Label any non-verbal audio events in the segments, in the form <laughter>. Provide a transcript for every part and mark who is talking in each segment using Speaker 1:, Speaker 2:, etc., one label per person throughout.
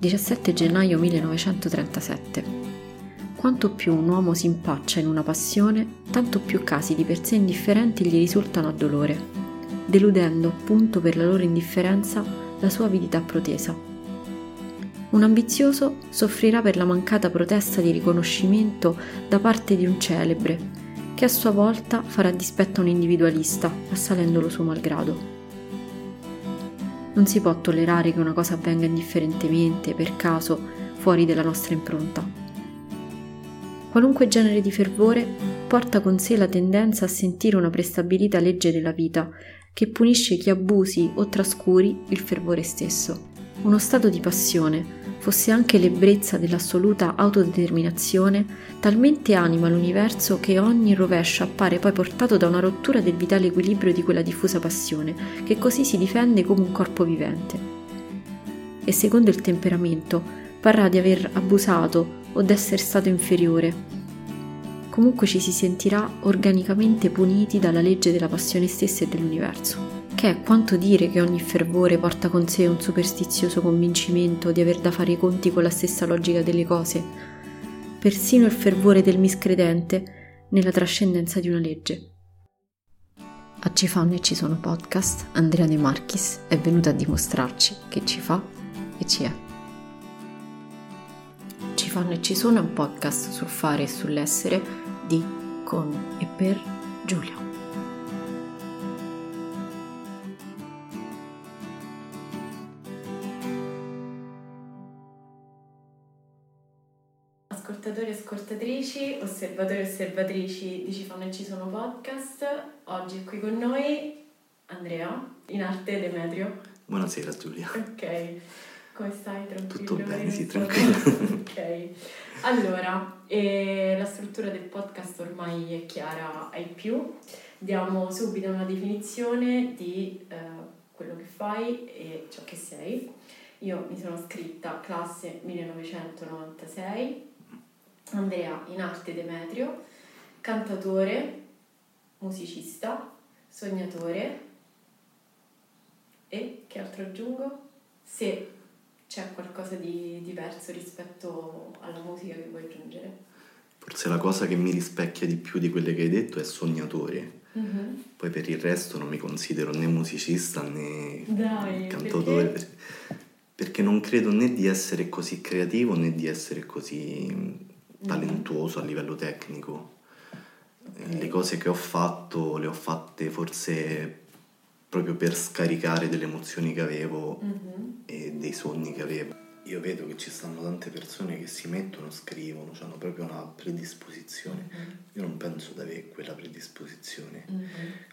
Speaker 1: 17 gennaio 1937. Quanto più un uomo si impaccia in una passione, tanto più casi di per sé indifferenti gli risultano a dolore, deludendo appunto per la loro indifferenza la sua avidità protesa. Un ambizioso soffrirà per la mancata protesta di riconoscimento da parte di un celebre, che a sua volta farà dispetto a un individualista, assalendolo suo malgrado. Non si può tollerare che una cosa avvenga indifferentemente, per caso, fuori della nostra impronta. Qualunque genere di fervore porta con sé la tendenza a sentire una prestabilita legge della vita che punisce chi abusi o trascuri il fervore stesso. Uno stato di passione, fosse anche l'ebbrezza dell'assoluta autodeterminazione, talmente anima l'universo che ogni rovescio appare poi portato da una rottura del vitale equilibrio di quella diffusa passione, che così si difende come un corpo vivente. E secondo il temperamento, parrà di aver abusato o d'essere stato inferiore. Comunque ci si sentirà organicamente puniti dalla legge della passione stessa e dell'universo che è quanto dire che ogni fervore porta con sé un superstizioso convincimento di aver da fare i conti con la stessa logica delle cose, persino il fervore del miscredente nella trascendenza di una legge. A Ci fanno e ci sono podcast, Andrea De Marchis è venuta a dimostrarci che ci fa e ci è. Ci fanno e ci sono è un podcast sul fare e sull'essere di, con e per Giulia.
Speaker 2: Ascoltatori e ascoltatrici, osservatori e osservatrici di Ci fanno e ci sono podcast. Oggi è qui con noi Andrea, in arte Demetrio.
Speaker 3: Buonasera Giulia.
Speaker 2: Ok, come stai? Tranquillo?
Speaker 3: Tutto bene, sì, tranquillo.
Speaker 2: ok, allora, eh, la struttura del podcast ormai è chiara ai più. Diamo subito una definizione di eh, quello che fai e ciò che sei. Io mi sono scritta classe 1996 Andrea in arte Demetrio, cantatore, musicista, sognatore e che altro aggiungo? Se c'è qualcosa di diverso rispetto alla musica che vuoi aggiungere.
Speaker 3: Forse la cosa che mi rispecchia di più di quelle che hai detto è sognatore.
Speaker 2: Mm-hmm.
Speaker 3: Poi per il resto non mi considero né musicista né
Speaker 2: Dai,
Speaker 3: cantautore.
Speaker 2: perché?
Speaker 3: Perché non credo né di essere così creativo né di essere così talentuoso a livello tecnico. Le cose che ho fatto le ho fatte forse proprio per scaricare delle emozioni che avevo
Speaker 2: Mm-hmm.
Speaker 3: e dei sogni che avevo. Io vedo che ci stanno tante persone che si mettono, scrivono, hanno proprio una predisposizione.
Speaker 2: Mm-hmm.
Speaker 3: Io non penso di avere quella predisposizione.
Speaker 2: Mhm.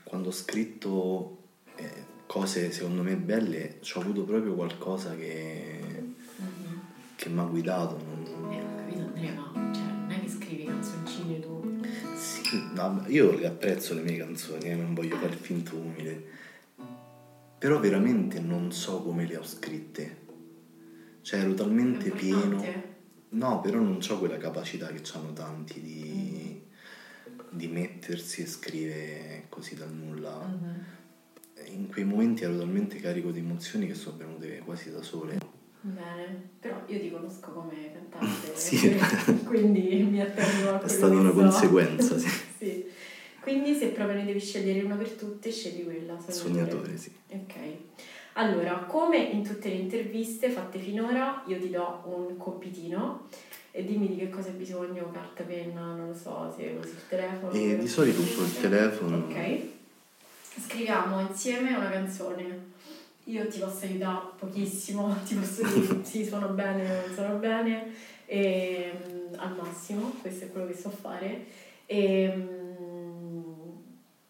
Speaker 3: Quando ho scritto eh, cose secondo me belle, ho avuto proprio qualcosa che,
Speaker 2: Mhm.
Speaker 3: che mi ha guidato. non-
Speaker 2: Eh, non scrivi canzoncine tu.
Speaker 3: Sì, no, io le apprezzo le mie canzoni, eh, non voglio fare il finto umile. Però veramente non so come le ho scritte. Cioè ero talmente pieno. No, però non ho quella capacità che hanno tanti di, di mettersi e scrivere così dal nulla.
Speaker 2: Mhm.
Speaker 3: In quei momenti ero talmente carico di emozioni che sono venute quasi da sole.
Speaker 2: Bene, però io ti conosco come cantante, <laughs>
Speaker 3: Sì. <laughs>
Speaker 2: quindi mi attengo a
Speaker 3: È stata una
Speaker 2: so.
Speaker 3: conseguenza, sì. <laughs>
Speaker 2: Sì. Quindi se proprio ne devi scegliere una per tutte, scegli quella, sognatore.
Speaker 3: Sognatore, sì.
Speaker 2: Ok. Allora, come in tutte le interviste fatte finora, io ti do un compitino e dimmi di che cosa hai bisogno, carta, penna, non lo so, se usi il telefono.
Speaker 3: E di solito uso il telefono.
Speaker 2: Ok. Scriviamo insieme una canzone. Io ti posso aiutare pochissimo, <laughs> ti posso dire sì, suono bene, non suono bene, e, mm, al massimo, questo è quello che so fare. E, mm,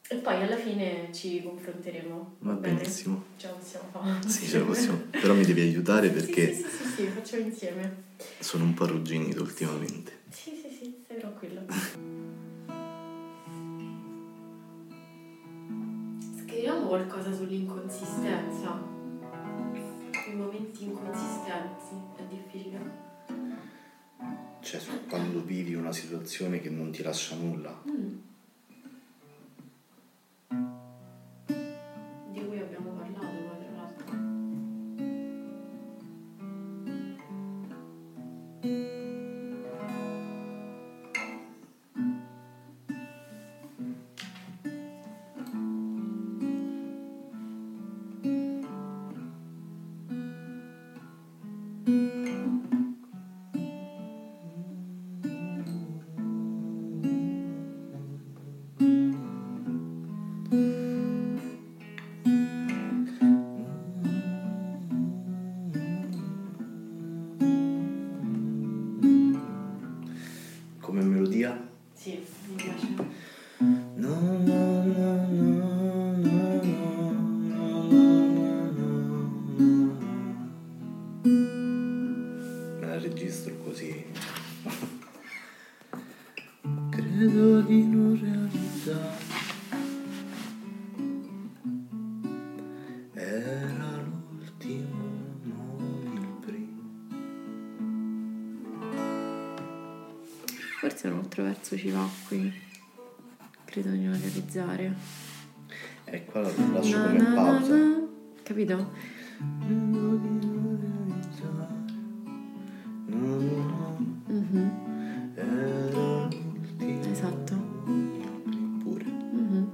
Speaker 2: e poi alla fine ci confronteremo.
Speaker 3: Va
Speaker 2: bene?
Speaker 3: benissimo.
Speaker 2: Ce la possiamo fare.
Speaker 3: Sì, ce la possiamo. Però mi devi aiutare perché
Speaker 2: Sì, sì, sì, sì, sì, facciamo insieme.
Speaker 3: sono un po' arrugginito ultimamente.
Speaker 2: Sì, sì, sì, stai tranquillo. Qualcosa sull'inconsistenza. I momenti inconsistenti, è difficile.
Speaker 3: Cioè, quando vivi una situazione che non ti lascia nulla.
Speaker 2: Mm. capito?
Speaker 3: Mm-hmm.
Speaker 2: Esatto.
Speaker 3: Pure.
Speaker 2: Mm-hmm.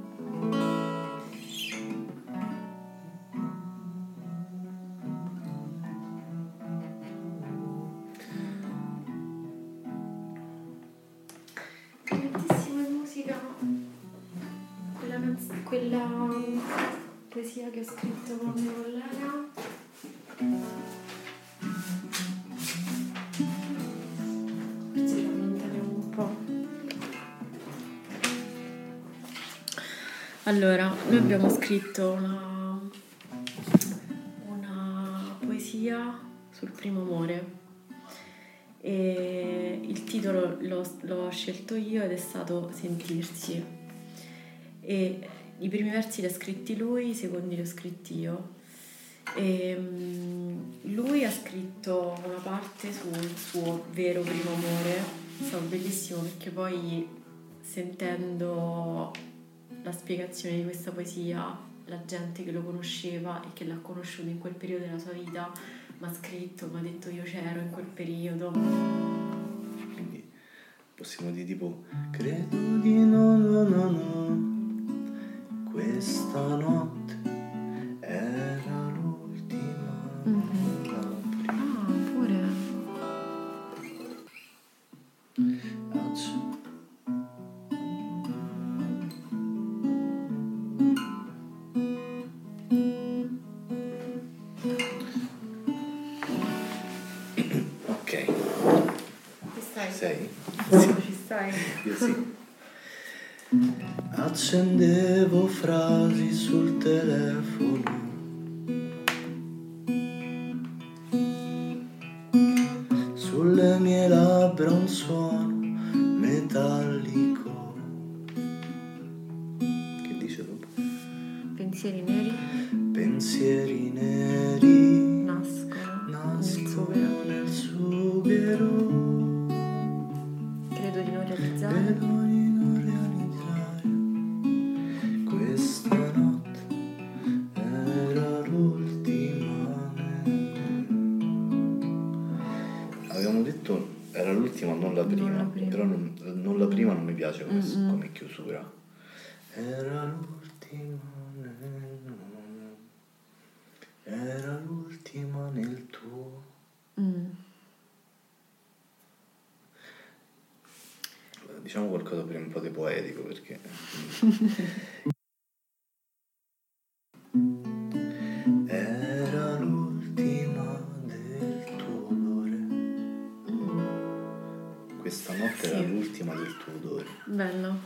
Speaker 2: Tantissima musica. Quella, quella poesia che ho scritto con mio collega. Forse ci allontaniamo un po'. Allora, noi abbiamo scritto una, una poesia sul primo amore e il titolo l'ho, l'ho scelto io ed è stato Sentirsi e i primi versi li ha scritti lui, i secondi li ho scritti io. E mm, lui ha scritto una parte sul suo vero primo amore è stato bellissimo perché poi sentendo la spiegazione di questa poesia la gente che lo conosceva e che l'ha conosciuto in quel periodo della sua vita mi ha scritto, mi ha detto io c'ero in quel periodo
Speaker 3: Quindi possiamo dire tipo Credo di no, no, no, no Questa notte era l'ultima
Speaker 2: Mhm.
Speaker 3: prima.
Speaker 2: ah pure
Speaker 3: sì. Ok,
Speaker 4: Ci stai?
Speaker 3: sei?
Speaker 4: Ci stai?
Speaker 3: Io sì. Accendevo frasi sul telefono. Avevamo detto era l'ultima, non la prima,
Speaker 2: la prima.
Speaker 3: però non, non la prima non mi piace come, come chiusura. Era l'ultima nel era l'ultima nel tuo.
Speaker 2: Mm.
Speaker 3: Diciamo qualcosa per un po' di poetico perché. <laughs> Questa era
Speaker 2: Sì.
Speaker 3: l'ultima del tuo odore.
Speaker 2: bello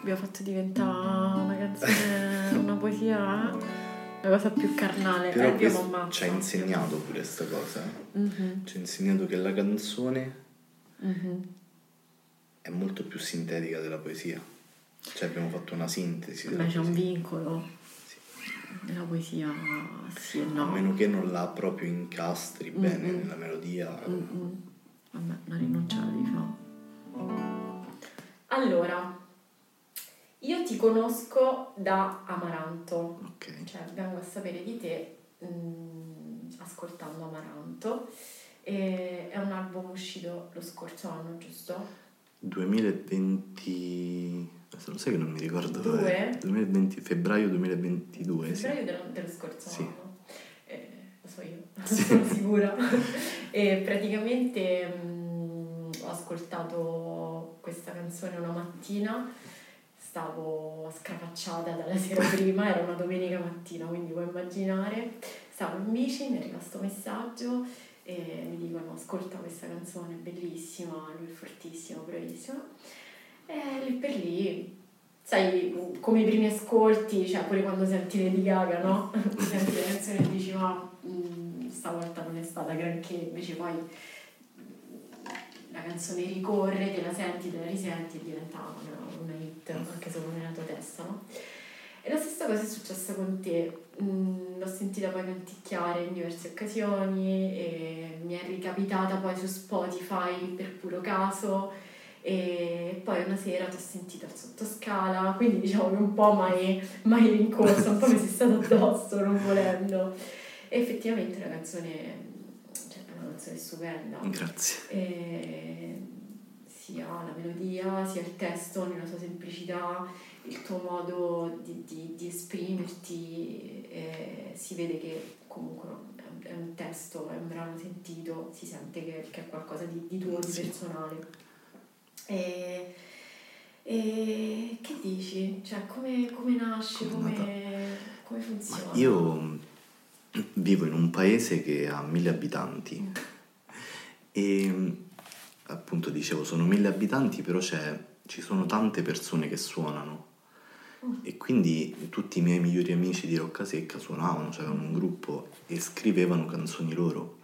Speaker 2: abbiamo fatto diventare una canzone una poesia la cosa più carnale
Speaker 3: Però
Speaker 2: eh,
Speaker 3: ci ha insegnato pure questa cosa. eh.
Speaker 2: Mhm,
Speaker 3: Ci ha insegnato che la canzone
Speaker 2: mhm.
Speaker 3: è molto più sintetica della poesia. Cioè abbiamo fatto una sintesi
Speaker 2: Beh, c'è un vincolo Nella poesia sì e
Speaker 3: A
Speaker 2: no
Speaker 3: meno che non la proprio incastri bene
Speaker 2: Mm-mm.
Speaker 3: nella melodia.
Speaker 2: Mm-mm. vabbè una rinuncia la devi fare
Speaker 4: Allora, io ti conosco da Amaranto,
Speaker 3: Ok.
Speaker 4: cioè vengo a sapere di te mm, ascoltando Amaranto. E è un album uscito lo scorso anno, giusto?
Speaker 3: 2020 Se lo sai che non mi ricordo
Speaker 2: Due?
Speaker 3: dov'è. 2020, febbraio 2022,
Speaker 2: febbraio
Speaker 3: sì.
Speaker 2: dello, dello scorso
Speaker 3: Sì.
Speaker 2: anno. Eh, lo so io, <laughs> sono sicura. <laughs> e praticamente mh, ho ascoltato questa canzone una mattina, stavo scrapacciata dalla sera <laughs> prima, era una domenica mattina, quindi puoi immaginare. Stavo in bici, mi è arrivato questo messaggio e mi dicono ascolta questa canzone, è bellissima, lui è fortissimo, bravissimo. E lì per lì sai, come i primi ascolti, cioè pure quando senti Lady Gaga, no? <laughs> senti le canzoni e dici ma mm, stavolta non è stata granché, invece poi mm, la canzone ricorre, te la senti, te la risenti e diventa una, una hit, anche solo nella tua testa, no? E la stessa cosa è successa con te, Mm, l'ho sentita poi canticchiare in diverse occasioni e mi è ricapitata poi su Spotify per puro caso e poi una sera ti ho sentita al sottoscala, quindi diciamo che un po' mai, mai rincorsa, un po' mi <laughs> sei stato addosso non volendo. E effettivamente la canzone cioè, è una canzone stupenda.
Speaker 3: Grazie.
Speaker 2: E sia la melodia, sia il testo nella sua semplicità, il tuo modo di, di, di esprimerti, eh, si vede che comunque è un- è un testo, è un brano sentito, si sente che, che è qualcosa di, di tuo, di
Speaker 3: Sì.
Speaker 2: personale. E, e che dici? Cioè, come, come nasce,
Speaker 3: Come
Speaker 2: come, come
Speaker 3: Ma
Speaker 2: funziona?
Speaker 3: io <clears throat> vivo in un paese che ha mille abitanti
Speaker 2: Mm.
Speaker 3: e appunto dicevo sono mille abitanti però c'è, ci sono tante persone che suonano
Speaker 2: Mm.
Speaker 3: e quindi tutti i miei migliori amici di Rocca Secca suonavano, c'erano un gruppo e scrivevano canzoni loro.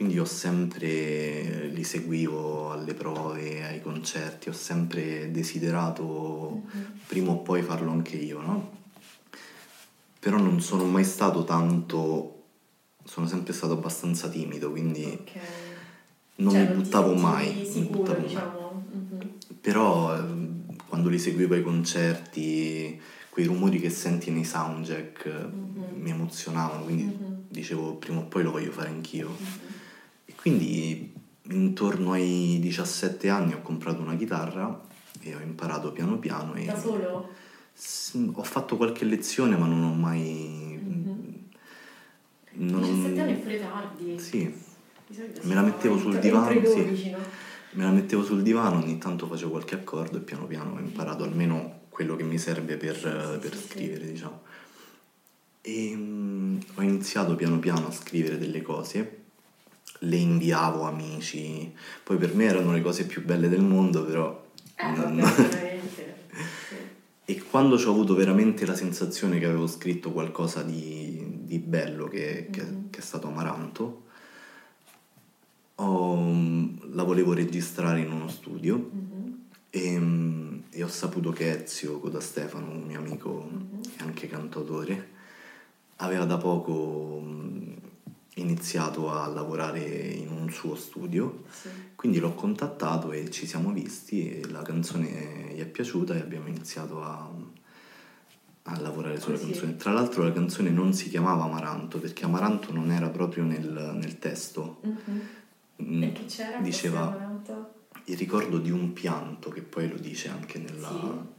Speaker 3: Quindi ho sempre, li seguivo alle prove, ai concerti, ho sempre desiderato
Speaker 2: Mhm.
Speaker 3: prima o poi farlo anche io, no? Però non sono mai stato tanto, sono sempre stato abbastanza timido, quindi
Speaker 2: Ok.
Speaker 3: non
Speaker 2: Cioè,
Speaker 3: mi buttavo mai. non mi
Speaker 2: sicuro,
Speaker 3: buttavo mai.
Speaker 2: diciamo. Mhm.
Speaker 3: Però ehm, quando li seguivo ai concerti, quei rumori che senti nei soundcheck eh,
Speaker 2: Mhm.
Speaker 3: mi emozionavano, quindi
Speaker 2: Mhm.
Speaker 3: dicevo prima o poi lo voglio fare anch'io. Quindi intorno ai 17 anni ho comprato una chitarra e ho imparato piano piano e
Speaker 2: Da solo?
Speaker 3: Ho fatto qualche lezione ma non ho mai...
Speaker 2: Mhm.
Speaker 3: non-
Speaker 2: 17 anni è pure tardi.
Speaker 3: Sì, Me la mettevo sul divano,
Speaker 2: entro i
Speaker 3: sì.
Speaker 2: 12, no?
Speaker 3: me la mettevo sul divano, ogni tanto facevo qualche accordo e piano piano ho imparato almeno quello che mi serve per,
Speaker 2: Sì,
Speaker 3: per
Speaker 2: sì,
Speaker 3: scrivere, diciamo. E mm, ho iniziato piano piano a scrivere delle cose, le inviavo amici, poi per me erano le cose più belle del mondo, però...
Speaker 2: Eh,
Speaker 3: non-. E quando ho avuto veramente la sensazione che avevo scritto qualcosa di, di bello, che, che-
Speaker 2: Mhm.
Speaker 3: che è stato Amaranto, ho- la volevo registrare in uno studio
Speaker 2: Mhm.
Speaker 3: e, mm, e ho saputo che Ezio Coda Stefano, un mio amico
Speaker 2: Mhm.
Speaker 3: e anche cantautore, aveva da poco mm, iniziato a lavorare in un suo studio
Speaker 2: Sì.
Speaker 3: quindi l'ho contattato e ci siamo visti e la canzone gli è piaciuta e abbiamo iniziato a, a lavorare sulla
Speaker 2: Così.
Speaker 3: canzone. Tra l'altro la canzone non si chiamava Amaranto perché Amaranto non era proprio nel, nel testo.
Speaker 2: Mhm.
Speaker 3: Mm,
Speaker 2: E che c'era?
Speaker 3: Diceva il ricordo di un pianto che poi lo dice anche nella...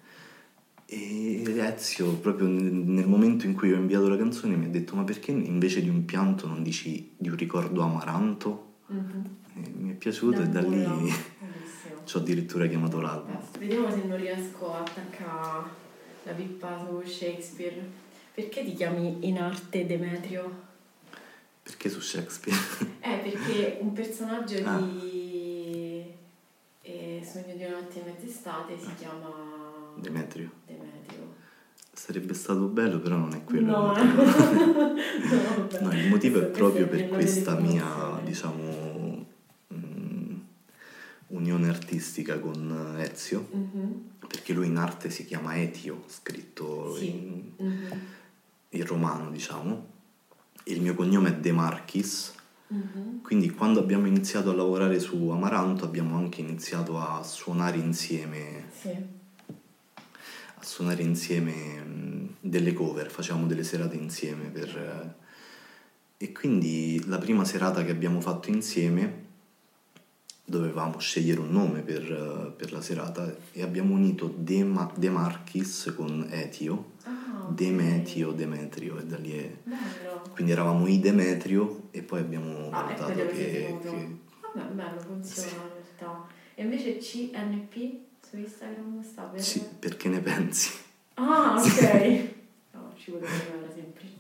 Speaker 3: E Ezio, proprio nel momento in cui ho inviato la canzone, mi ha detto: Ma perché invece di un pianto non dici di un ricordo amaranto?
Speaker 2: Mhm.
Speaker 3: E mi è piaciuto e da lì <laughs> ci ho addirittura chiamato l'album.
Speaker 2: Vediamo se non riesco a attaccare la pippa su Shakespeare. Perché ti chiami in arte Demetrio?
Speaker 3: Perché su Shakespeare? <laughs>
Speaker 2: Eh, perché un personaggio
Speaker 3: Ah.
Speaker 2: di eh, Sogno di una notte in mezz'estate si chiama
Speaker 3: Demetrio.
Speaker 2: Demetrio.
Speaker 3: Sarebbe stato bello, però non è quello.
Speaker 2: No,
Speaker 3: il motivo.
Speaker 2: no, <laughs>
Speaker 3: il motivo è proprio per questa mia, diciamo, mm, unione artistica con Ezio,
Speaker 2: Mhm,
Speaker 3: perché lui in arte si chiama Etio, scritto
Speaker 2: Sì.
Speaker 3: in,
Speaker 2: mhm,
Speaker 3: in romano, diciamo. Il mio cognome è De Marchis,
Speaker 2: mhm.
Speaker 3: quindi quando abbiamo iniziato a lavorare su Amaranto abbiamo anche iniziato a suonare insieme
Speaker 2: Sì.
Speaker 3: A suonare insieme mh, delle cover, facevamo delle serate insieme per, eh, e quindi la prima serata che abbiamo fatto insieme dovevamo scegliere un nome per, per la serata e abbiamo unito De, Ma- De Marchis con Etio,
Speaker 2: Ah, ok.
Speaker 3: Demetio, Demetrio e da lì è...
Speaker 2: Bello.
Speaker 3: Quindi eravamo i Demetrio e poi abbiamo
Speaker 2: Ah,
Speaker 3: valutato che, che-
Speaker 2: Vabbè, bello, funziona in realtà. E invece CNP su Instagram sta? Per...
Speaker 3: sì, perché ne pensi?
Speaker 2: Ah, <laughs> ok. No, ci volevo era semplice.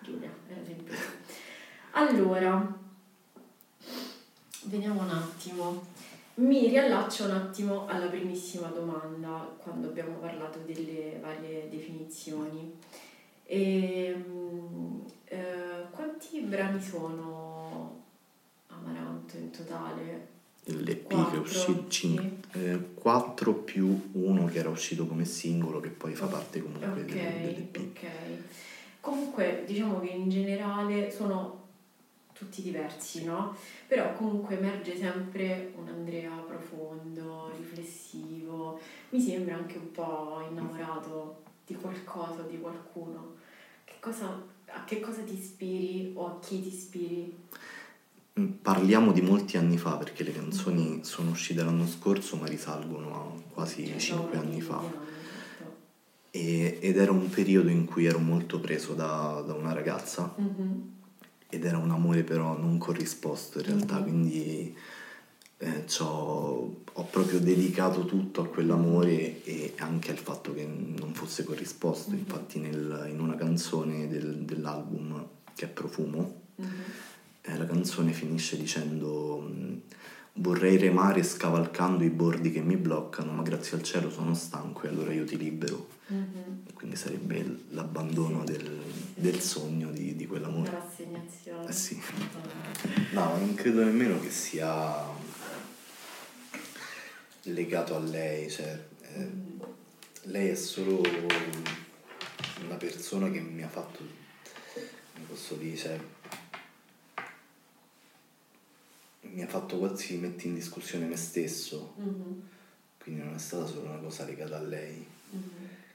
Speaker 2: Giulia, era semplice. Allora, vediamo un attimo. Mi riallaccio un attimo alla primissima domanda quando abbiamo parlato delle varie definizioni. Ehm, eh, quanti brani sono Amaranto in totale?
Speaker 3: L'EP che è uscito
Speaker 2: sì.
Speaker 3: 4 più uno che era uscito come singolo che poi fa parte comunque
Speaker 2: Ok,
Speaker 3: del- dell'EP.
Speaker 2: ok. Comunque diciamo che in generale sono tutti diversi, no? Però comunque emerge sempre un Andrea profondo, riflessivo, mi sembra anche un po' innamorato di qualcosa, di qualcuno. Che cosa, a che cosa ti ispiri o a chi ti ispiri?
Speaker 3: Mm, Parliamo di molti anni fa perché le canzoni sono uscite l'anno scorso ma risalgono a quasi
Speaker 2: Cioè,
Speaker 3: 5
Speaker 2: siamo
Speaker 3: anni fa. E- ed era un periodo in cui ero molto preso da, da una ragazza
Speaker 2: Mhm.
Speaker 3: ed era un amore però non corrisposto in realtà,
Speaker 2: Mhm.
Speaker 3: quindi eh, ho proprio dedicato tutto a quell'amore e anche al fatto che non fosse corrisposto.
Speaker 2: Mhm.
Speaker 3: Infatti nel- in una canzone del- dell'album che è Profumo,
Speaker 2: Mhm.
Speaker 3: Eh, la canzone finisce dicendo mh, vorrei remare scavalcando i bordi che mi bloccano, ma grazie al cielo sono stanco e allora io ti libero.
Speaker 2: Mhm.
Speaker 3: Quindi sarebbe l'abbandono del, del sogno di, di quell'amore.
Speaker 2: rassegnazione.
Speaker 3: Eh sì. No, non credo nemmeno che sia legato a lei, cioè eh,
Speaker 2: Mm.
Speaker 3: lei è solo una persona che mi ha fatto, come posso dire, cioè, mi ha fatto quasi mettere in discussione me stesso,
Speaker 2: Mhm.
Speaker 3: quindi non è stata solo una cosa legata a lei.
Speaker 2: Mhm.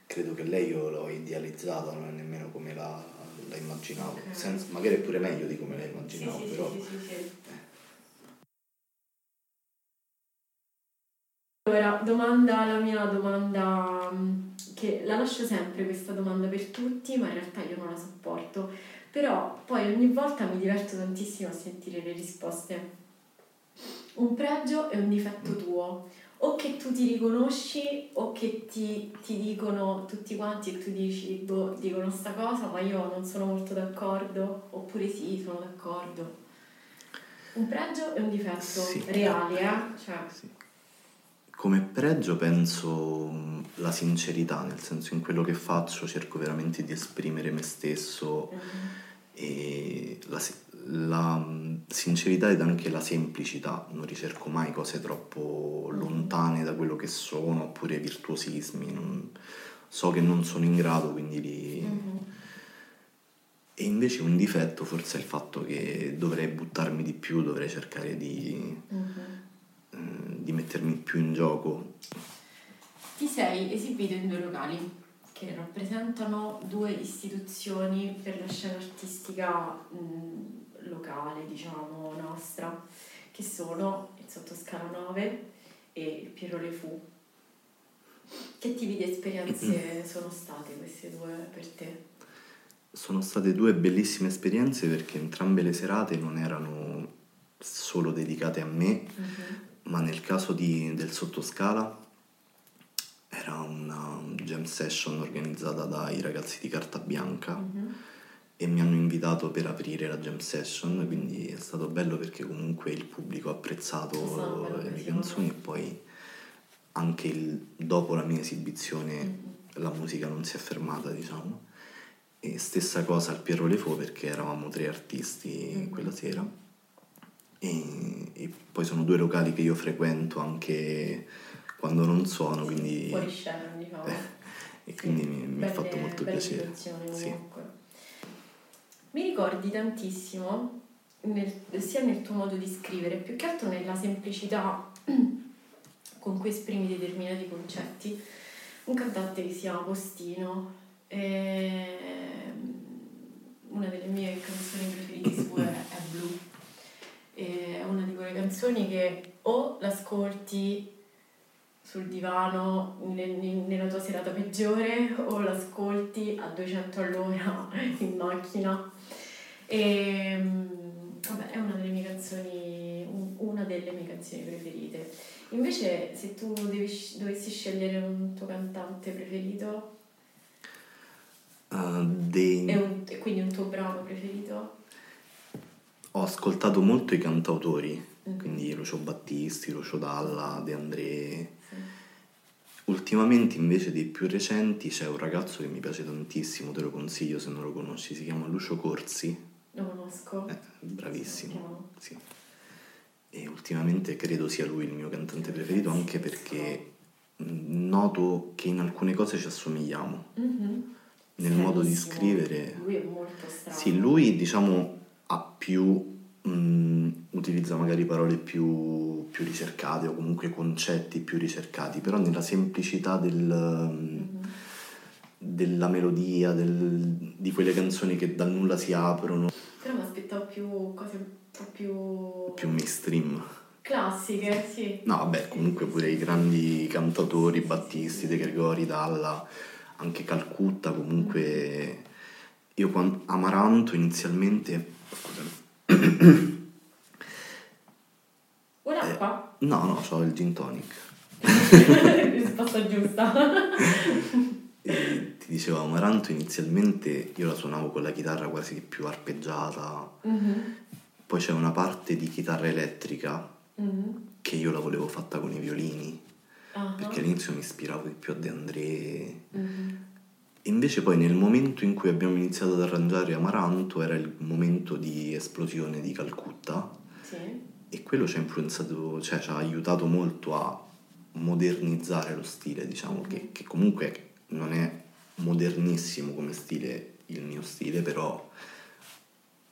Speaker 3: Credo che lei io l'ho idealizzata, non è nemmeno come la, la immaginavo,
Speaker 2: Ok.
Speaker 3: Senza- magari è pure meglio di come la immaginavo,
Speaker 2: sì,
Speaker 3: però...
Speaker 2: sì, sì, sì, sì. Allora, domanda, la mia domanda, mh, che la lascio sempre questa domanda per tutti, ma in realtà io non la sopporto. Però poi ogni volta mi diverto tantissimo a sentire le risposte. Un pregio e un difetto tuo, o che tu ti riconosci o che ti, ti dicono tutti quanti e tu dici, boh, dicono sta cosa, ma io non sono molto d'accordo, oppure sì, sono d'accordo. Un pregio e un difetto
Speaker 3: Sì.
Speaker 2: reali, eh? Cioè,
Speaker 3: Sì. Come pregio penso mh, la sincerità, nel senso in quello che faccio cerco veramente di esprimere me stesso
Speaker 2: mhm,
Speaker 3: e la, la, mh, sincerità ed anche la semplicità, non ricerco mai cose troppo lontane da quello che sono oppure virtuosismi, non- so che non sono in grado quindi li...
Speaker 2: mhm.
Speaker 3: E invece un difetto forse è il fatto che dovrei buttarmi di più, dovrei cercare di,
Speaker 2: Mhm.
Speaker 3: eh, di mettermi più in gioco.
Speaker 2: Ti sei esibito in due locali che rappresentano due istituzioni per la scena artistica mh, locale, diciamo, nostra, che sono il Sottoscala 9 e il Piero Le Fu. Che tipi di esperienze <clears throat> sono state queste due per te?
Speaker 3: Sono state due bellissime esperienze perché entrambe le serate non erano solo dedicate a me, ma nel caso di- del Sottoscala era una jam session organizzata dai ragazzi di Carta Bianca
Speaker 2: Mhm.
Speaker 3: E mi hanno invitato per aprire la jam session, quindi è stato bello perché comunque il pubblico ha apprezzato le mie canzoni e poi anche il- dopo la mia esibizione
Speaker 2: Mhm.
Speaker 3: la musica non si è fermata, diciamo. E stessa cosa al Piero Lefo perché eravamo tre artisti
Speaker 2: Mhm.
Speaker 3: quella sera. E, e poi sono due locali che io frequento anche quando non suono, quindi,
Speaker 2: Fuori scena, diciamo. <laughs>
Speaker 3: e quindi mi, mi ha fatto molto piacere. Sì.
Speaker 2: comunque. Mi ricordi tantissimo, nel- sia nel tuo modo di scrivere, più che altro nella semplicità <clears throat> con cui esprimi determinati concetti, un cantante che si chiama Postino. ehm, una delle mie canzoni preferite sue è Blu. È una di quelle canzoni che o la sul divano nel- nella tua serata peggiore o l'ascolti a 200 all'ora in macchina. E, mm, vabbè, è una delle mie canzoni, un- una delle mie canzoni preferite. Invece, se tu devi dovessi scegliere un tuo cantante preferito
Speaker 3: Uh, dei-
Speaker 2: e, un- e quindi un tuo brano preferito,
Speaker 3: Ho ascoltato molto i cantautori,
Speaker 2: Mhm.
Speaker 3: quindi Lucio Battisti, Lucio Dalla, De André.
Speaker 2: sì.
Speaker 3: Ultimamente invece dei più recenti c'è un ragazzo che mi piace tantissimo, te lo consiglio se non lo conosci, si chiama Lucio Corsi,
Speaker 2: lo conosco.
Speaker 3: eh, bravissimo. Sì. E ultimamente credo sia lui il mio cantante preferito anche perché noto che in alcune cose ci assomigliamo.
Speaker 2: Mhm.
Speaker 3: Nel modo di scrivere.
Speaker 2: Lui è molto strano.
Speaker 3: Sì, lui diciamo ha più, mh, utilizza magari parole più, più ricercate o comunque concetti più ricercati, però nella semplicità del,
Speaker 2: Mhm.
Speaker 3: Della melodia, del- di quelle canzoni che dal nulla si aprono,
Speaker 2: Però mi aspettavo più cose un po' più,
Speaker 3: più mainstream.
Speaker 2: classiche, sì.
Speaker 3: No, vabbè, comunque pure i grandi cantautori, Battisti, De Gregori, Dalla, anche Calcutta, comunque io quando Amaranto inizialmente scusami.
Speaker 2: Vuoi <coughs> l'acqua?
Speaker 3: No, no, ho il gin tonic. <laughs>
Speaker 2: Risposta giusta. <laughs>
Speaker 3: E ti dicevo, Amaranto inizialmente io la suonavo con la chitarra quasi più arpeggiata,
Speaker 2: Mhm,
Speaker 3: poi c'è una parte di chitarra elettrica
Speaker 2: mhm.
Speaker 3: che io la volevo fatta con i violini,
Speaker 2: Ah,
Speaker 3: perché all'inizio mi ispiravo di più a De André.
Speaker 2: mhm.
Speaker 3: E invece poi nel momento in cui abbiamo iniziato ad arrangiare Amaranto era il momento di esplosione di Calcutta
Speaker 2: Sì.
Speaker 3: e quello ci ha influenzato, cioè ci ha aiutato molto a modernizzare lo stile, diciamo, che, che comunque non è modernissimo come stile il mio stile, però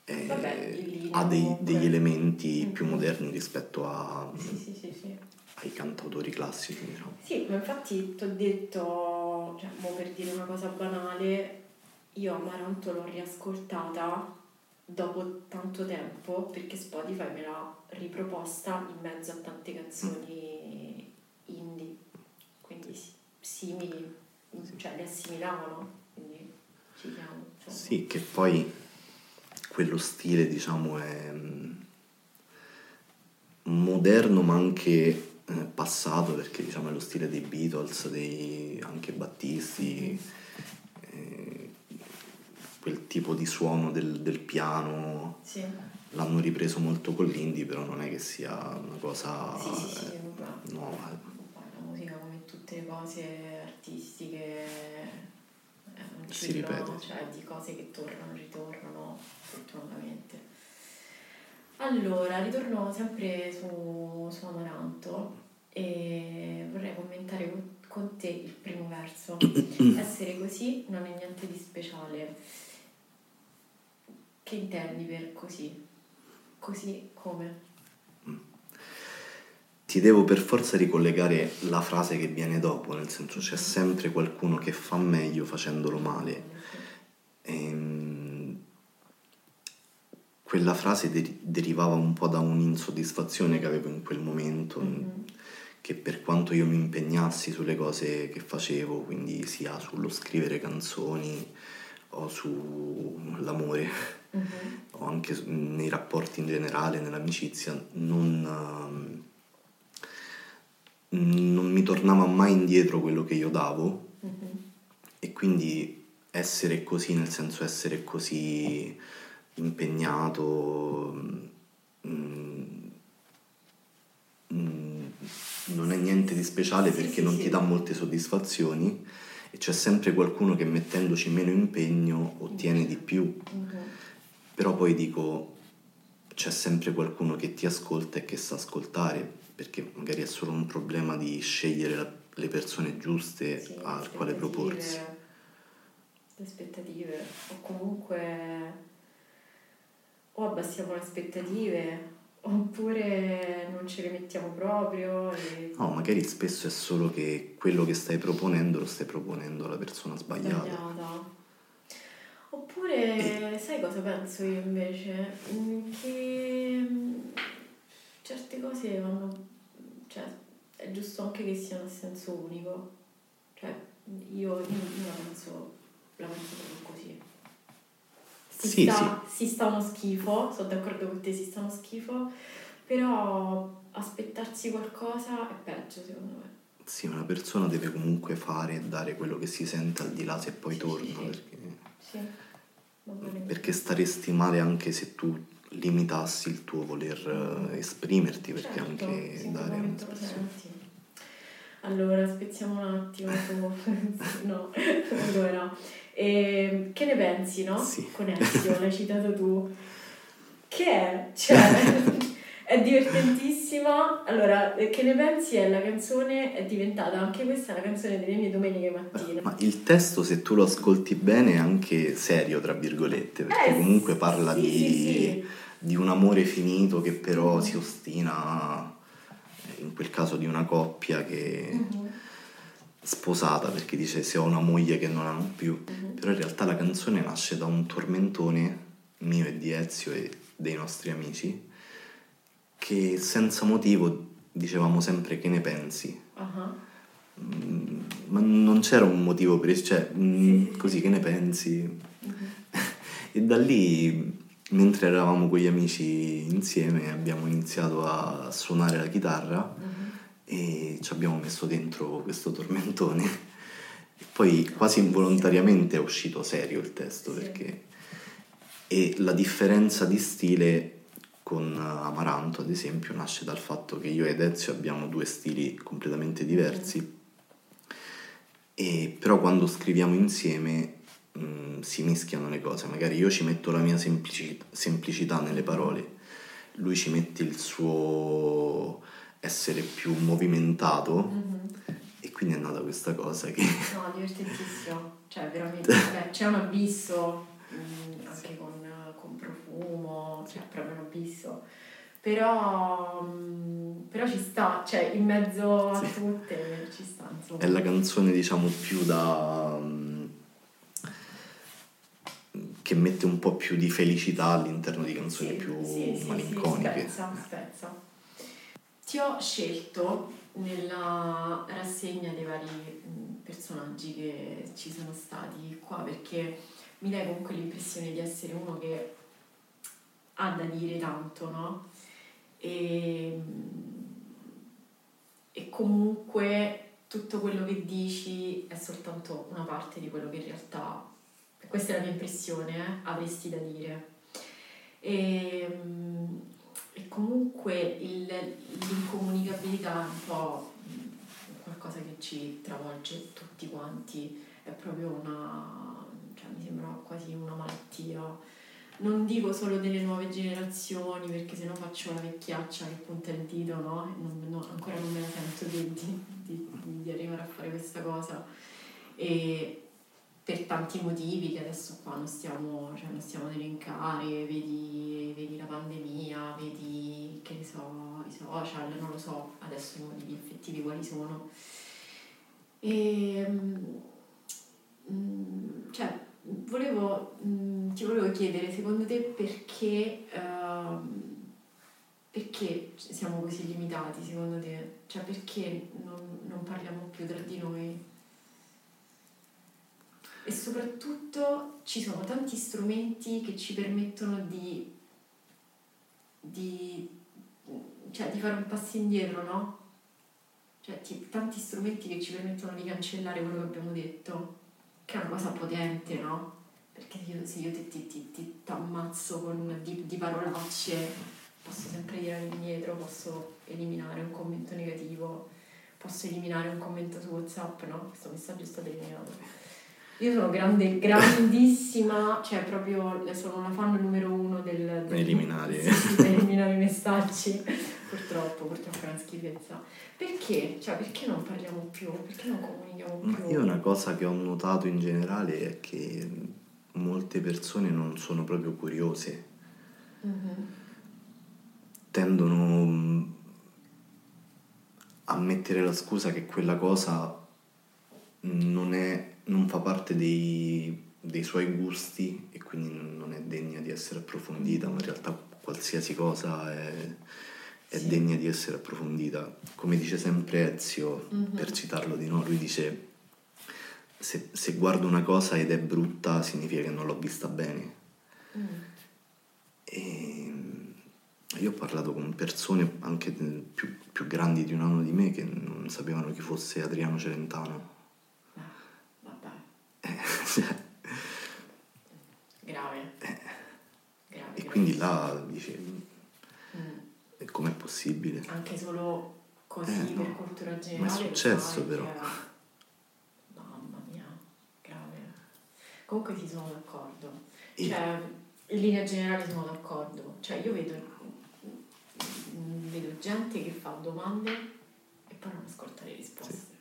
Speaker 3: eh,
Speaker 2: Vabbè,
Speaker 3: ha dei- degli elementi
Speaker 2: Mhm.
Speaker 3: più moderni rispetto a-
Speaker 2: Sì, sì, sì, sì.
Speaker 3: ai cantautori classici, diciamo.
Speaker 2: Sì, ma infatti ti ho detto, cioè, mo per dire una cosa banale, io Amaranto l'ho riascoltata dopo tanto tempo perché Spotify me l'ha riproposta in mezzo a tante canzoni indie, quindi si- simili, cioè le assimilavano, quindi ci insomma.
Speaker 3: Sì, che poi quello stile, diciamo, è mm, moderno ma anche eh, passato, perché diciamo è lo stile dei Beatles, dei anche Battisti, eh, quel tipo di suono del, del piano
Speaker 2: Sì,
Speaker 3: l'hanno ripreso molto con l'indie, però non è che sia una cosa
Speaker 2: sì, sì,
Speaker 3: nuova.
Speaker 2: Come tutte le cose artistiche eh, un
Speaker 3: Si
Speaker 2: ciclo,
Speaker 3: ripete.
Speaker 2: cioè di cose che tornano, ritornano fortunatamente. Allora, ritorno sempre su, su Amaranto e vorrei commentare con, con te il primo verso. <coughs> Essere così non è niente di speciale. Che intendi per così? Così come?
Speaker 3: Ti devo per forza ricollegare la frase che viene dopo, nel senso c'è sempre qualcuno che fa meglio facendolo male. Ehm, quella frase deri- derivava un po' da un'insoddisfazione che avevo in quel momento,
Speaker 2: Mhm.
Speaker 3: che per quanto io mi impegnassi sulle cose che facevo, quindi sia sullo scrivere canzoni o sull'amore,
Speaker 2: Mhm. <laughs>
Speaker 3: o anche nei rapporti in generale, nell'amicizia, non, ehm, non mi tornava mai indietro quello che io davo
Speaker 2: Mhm.
Speaker 3: e quindi essere così, nel senso essere così impegnato, mm, mm, non è niente di speciale perché
Speaker 2: sì,
Speaker 3: non
Speaker 2: sì.
Speaker 3: ti dà molte soddisfazioni e c'è sempre qualcuno che mettendoci meno impegno ottiene di più.
Speaker 2: Mhm.
Speaker 3: Però poi dico, c'è sempre qualcuno che ti ascolta e che sa ascoltare, perché magari è solo un problema di scegliere la- le persone giuste
Speaker 2: Sì,
Speaker 3: al
Speaker 2: le
Speaker 3: quale proporsi.
Speaker 2: Le aspettative, o comunque o abbassiamo le aspettative oppure non ce le mettiamo proprio. E...
Speaker 3: No, magari spesso è solo che quello che stai proponendo lo stai proponendo alla persona sbagliata.
Speaker 2: sbagliata. Oppure, sai cosa penso io invece? Mm, Che mm, certe cose vanno, cioè, è giusto anche che siano a senso unico. Cioè, io, io, io la penso, la penso proprio così. Si,
Speaker 3: Sì,
Speaker 2: sta, si sta uno schifo, sono d'accordo con te, si sta uno schifo, però aspettarsi qualcosa è peggio secondo me.
Speaker 3: Sì, una persona deve comunque fare e dare quello che si sente al di là se poi
Speaker 2: Sì,
Speaker 3: torna,
Speaker 2: sì, sì.
Speaker 3: perché,
Speaker 2: Sì,
Speaker 3: perché staresti male anche se tu limitassi il tuo voler eh, esprimerti, perché
Speaker 2: Certo,
Speaker 3: anche
Speaker 2: sì,
Speaker 3: dare un'espressione.
Speaker 2: senti. Allora, spezziamo un attimo <laughs> no, <laughs> allora, ehm, che ne pensi, no?
Speaker 3: Sì.
Speaker 2: Con Ezio, l'hai citato tu. Che è? <laughs> Cioè, è divertentissima. Allora, eh, che ne pensi è la canzone, è diventata anche questa la canzone delle mie domeniche mattine.
Speaker 3: Ma il testo, se tu lo ascolti bene, è anche serio, tra virgolette, perché
Speaker 2: Eh,
Speaker 3: comunque parla
Speaker 2: sì,
Speaker 3: di,
Speaker 2: sì,
Speaker 3: di un amore finito che però si ostina, eh, in quel caso di una coppia che
Speaker 2: Mhm,
Speaker 3: sposata, perché dice se ho una moglie che non hanno più,
Speaker 2: mhm.
Speaker 3: però in realtà la canzone nasce da un tormentone mio e di Ezio e dei nostri amici, che senza motivo dicevamo sempre che ne pensi. Mm, ma non c'era un motivo preciso, cioè, mm,
Speaker 2: Sì, sì,
Speaker 3: così
Speaker 2: sì.
Speaker 3: che ne pensi?
Speaker 2: mhm. <laughs>
Speaker 3: E da lì, mentre eravamo con gli amici insieme, abbiamo iniziato a suonare la chitarra
Speaker 2: Mhm.
Speaker 3: e ci abbiamo messo dentro questo tormentone. E poi quasi involontariamente è uscito serio il testo
Speaker 2: Sì.
Speaker 3: perché... E la differenza di stile con Amaranto, ad esempio, nasce dal fatto che io ed Ezio abbiamo due stili completamente diversi. E però quando scriviamo insieme mh, si mischiano le cose, magari io ci metto la mia semplici- semplicità nelle parole, lui ci mette il suo essere più movimentato
Speaker 2: Mhm.
Speaker 3: e quindi è nata questa cosa che
Speaker 2: No, divertentissimo, cioè veramente, beh, c'è un abisso mm, anche con, con profumo, cioè proprio un abisso, però, mm, però ci sta, cioè in mezzo a
Speaker 3: Sì.
Speaker 2: tutte ci sta insomma.
Speaker 3: è la canzone diciamo più da... mh, che mette un po' più di felicità all'interno di canzoni
Speaker 2: Sì,
Speaker 3: più
Speaker 2: sì, sì, sì,
Speaker 3: malinconiche.
Speaker 2: spezza, spezza. Ti ho scelto nella rassegna dei vari mm, personaggi che ci sono stati qua perché mi dai comunque l'impressione di essere uno che ha da dire tanto, no? E, e comunque tutto quello che dici è soltanto una parte di quello che in realtà, questa è la mia impressione, eh, avresti da dire. E, mm, e comunque il- l'incomunicabilità è un po' qualcosa che ci travolge tutti quanti, è proprio una, cioè mi sembra quasi una malattia. Non dico solo delle nuove generazioni perché sennò faccio la vecchiaccia che punta il dito, no? Non- no, ancora non me la sento di, di- di- di arrivare a fare questa cosa. E per tanti motivi che adesso qua non stiamo, cioè non stiamo ad elencare, vedi, vedi la pandemia, vedi che ne so, i social, non lo so adesso i motivi effettivi quali sono. E, mm, cioè, volevo, mm, ti volevo chiedere, secondo te perché, ehm, perché siamo così limitati, secondo te? Cioè, perché non, non parliamo più tra di noi? E soprattutto ci sono tanti strumenti che ci permettono di, di, cioè, di fare un passo indietro, no? Cioè, ti- tanti strumenti che ci permettono di cancellare quello che abbiamo detto, che è una cosa potente, no? Perché io, se io ti, ti, ti, ti t'ammazzo con di, di parolacce, posso sempre tirare indietro, posso eliminare un commento negativo, posso eliminare un commento su WhatsApp, no? Questo messaggio è stato eliminato. Io sono grande, grandissima, cioè proprio sono la fan numero uno del... del
Speaker 3: Eliminare.
Speaker 2: Sì, eliminare i messaggi. Purtroppo, purtroppo è una schifezza. Perché? Cioè, perché non parliamo più? Perché non comunichiamo
Speaker 3: Ma
Speaker 2: più?
Speaker 3: io una cosa che ho notato in generale è che molte persone non sono proprio curiose,
Speaker 2: Mhm.
Speaker 3: tendono mm, a mettere la scusa che quella cosa non, è, non fa parte dei, dei suoi gusti e quindi non è degna di essere approfondita, ma in realtà qualsiasi cosa è, è degna di essere approfondita. Come dice sempre Ezio,
Speaker 2: Mhm.
Speaker 3: per citarlo di nuovo, lui dice se, se guardo una cosa ed è brutta significa che non l'ho vista bene.
Speaker 2: Mm.
Speaker 3: E io ho parlato con persone anche più, più grandi di un anno di me che non sapevano chi fosse Adriano Celentano.
Speaker 2: Ah, vabbè,
Speaker 3: Eh, <laughs> cioè,
Speaker 2: grave. Grave.
Speaker 3: e quindi
Speaker 2: gravissimo.
Speaker 3: là dici,
Speaker 2: Mm.
Speaker 3: e com'è possibile?
Speaker 2: Anche solo così
Speaker 3: Eh,
Speaker 2: per cultura
Speaker 3: Ma è
Speaker 2: generale.
Speaker 3: successo, però.
Speaker 2: che- Mamma mia, grave. Comunque sì, sono d'accordo.
Speaker 3: E-
Speaker 2: Cioè, in linea generale sono d'accordo. Cioè, io vedo, vedo gente che fa domande e poi non ascolta le risposte.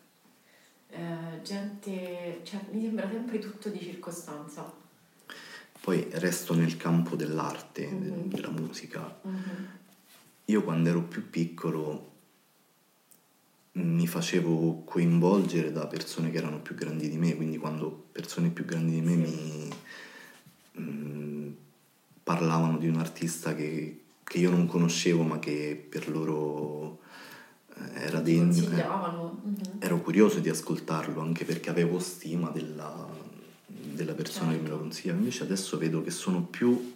Speaker 2: Eh, gente, cioè, mi sembra sempre tutto di circostanza.
Speaker 3: Poi resto nel campo dell'arte, de-
Speaker 2: Mhm.
Speaker 3: della musica.
Speaker 2: Mhm.
Speaker 3: Io quando ero più piccolo mi facevo coinvolgere da persone che erano più grandi di me, quindi quando persone più grandi di me mi mm, parlavano di un artista che, che io non conoscevo ma che per loro eh, era degno, eh, ero curioso di ascoltarlo anche perché avevo stima della, della persona che me lo
Speaker 2: Certo.
Speaker 3: consigliava. Invece adesso vedo che sono più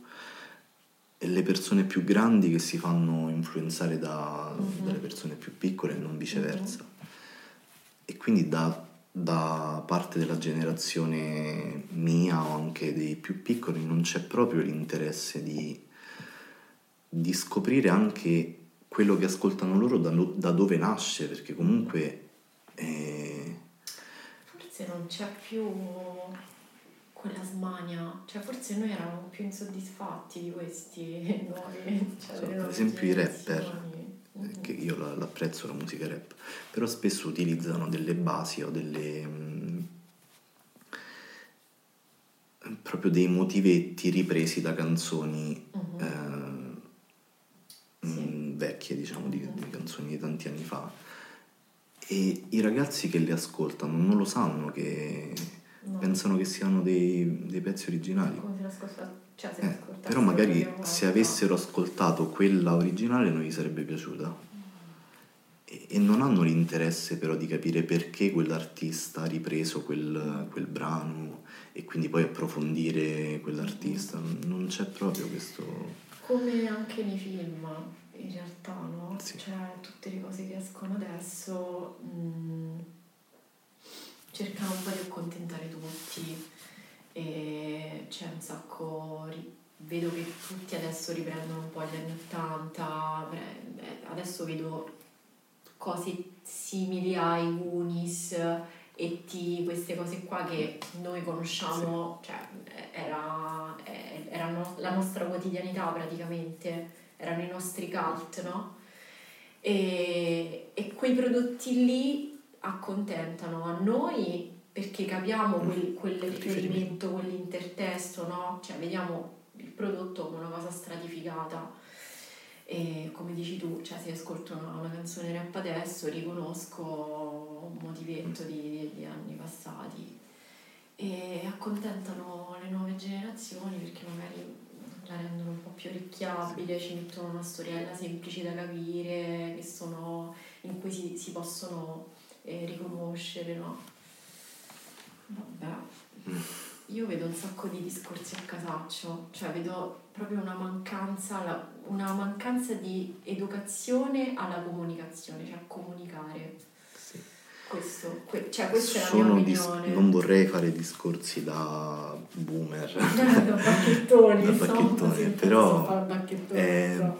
Speaker 3: le persone più grandi che si fanno influenzare da-
Speaker 2: Mhm.
Speaker 3: dalle persone più piccole e non viceversa. E quindi da, da parte della generazione mia o anche dei più piccoli non c'è proprio l'interesse di, di scoprire anche quello che ascoltano loro da, da dove nasce, perché comunque eh,
Speaker 2: Forse non c'è più quella smania, cioè forse noi eravamo più insoddisfatti di questi <laughs> nuovi, cioè
Speaker 3: So, per esempio i rapper.
Speaker 2: Mhm.
Speaker 3: che io la- l'apprezzo la musica rap, però spesso utilizzano delle basi o delle mm, proprio dei motivetti ripresi da canzoni
Speaker 2: Mhm.
Speaker 3: eh,
Speaker 2: Sì.
Speaker 3: mm, vecchie, diciamo, di,
Speaker 2: Mhm.
Speaker 3: di canzoni di tanti anni fa. E i ragazzi che le ascoltano non lo sanno che
Speaker 2: No.
Speaker 3: pensano che siano dei, dei pezzi originali.
Speaker 2: Come se l'ascolta, cioè se
Speaker 3: Eh,
Speaker 2: l'ascoltassero
Speaker 3: però magari se avessero ascoltato quella originale non gli sarebbe piaciuta. E, e non hanno l'interesse però di capire perché quell'artista ha ripreso quel, quel brano e quindi poi approfondire quell'artista. Non c'è proprio questo...
Speaker 2: Come anche nei film, in realtà, no?
Speaker 3: Sì.
Speaker 2: Cioè, tutte le cose che escono adesso mm, cercano un po' di accontentare tutti e c'è un sacco... Vedo che tutti adesso riprendono un po' gli anni 80, beh, beh, adesso vedo cose simili ai Goonies e T, queste cose qua che noi conosciamo, cioè era, eh, erano la nostra quotidianità praticamente, erano i nostri cult, no? E, e quei prodotti lì accontentano a noi perché capiamo quel, quel riferimento, quell'intertesto, no? Cioè vediamo il prodotto come una cosa stratificata. E come dici tu, cioè se ascolto una, una canzone rap adesso riconosco un motivetto di, di anni passati e accontentano le nuove generazioni perché magari la rendono un po' più orecchiabile, ci mettono una storiella semplice da capire, che sono, in cui si, si possono eh, riconoscere, no? Vabbè, io vedo un sacco di discorsi a casaccio, cioè vedo proprio una mancanza, una mancanza di educazione alla comunicazione, cioè a comunicare.
Speaker 3: sì.
Speaker 2: Questo, que- cioè questa è la
Speaker 3: Sono
Speaker 2: mia
Speaker 3: dis-
Speaker 2: opinione.
Speaker 3: non vorrei fare discorsi da boomer. <laughs>
Speaker 2: da bacchettoni,
Speaker 3: Da
Speaker 2: sì,
Speaker 3: però,
Speaker 2: posso fare bacchettoni,
Speaker 3: eh,
Speaker 2: insomma.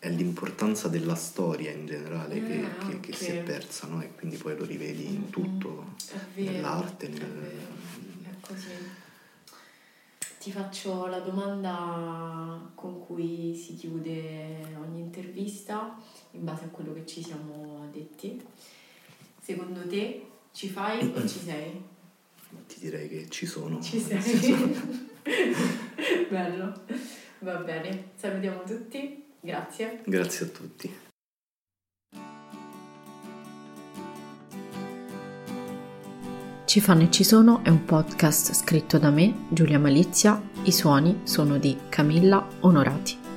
Speaker 3: È l'importanza della storia in generale che,
Speaker 2: Ah,
Speaker 3: che- che si è persa, no? E quindi poi lo rivedi in tutto,
Speaker 2: vero,
Speaker 3: nell'arte, nel-
Speaker 2: è così. Ti faccio la domanda con cui si chiude ogni intervista in base a quello che ci siamo detti. Secondo te ci fai o ci <clears throat> sei?
Speaker 3: ti direi che ci sono.
Speaker 2: Ci sei. <laughs> <laughs> Bello. Va bene, salutiamo tutti. Grazie.
Speaker 3: Grazie a tutti.
Speaker 1: Ci fanno e ci sono è un podcast scritto da me, Giulia Malizia, i suoni sono di Camilla Onorati.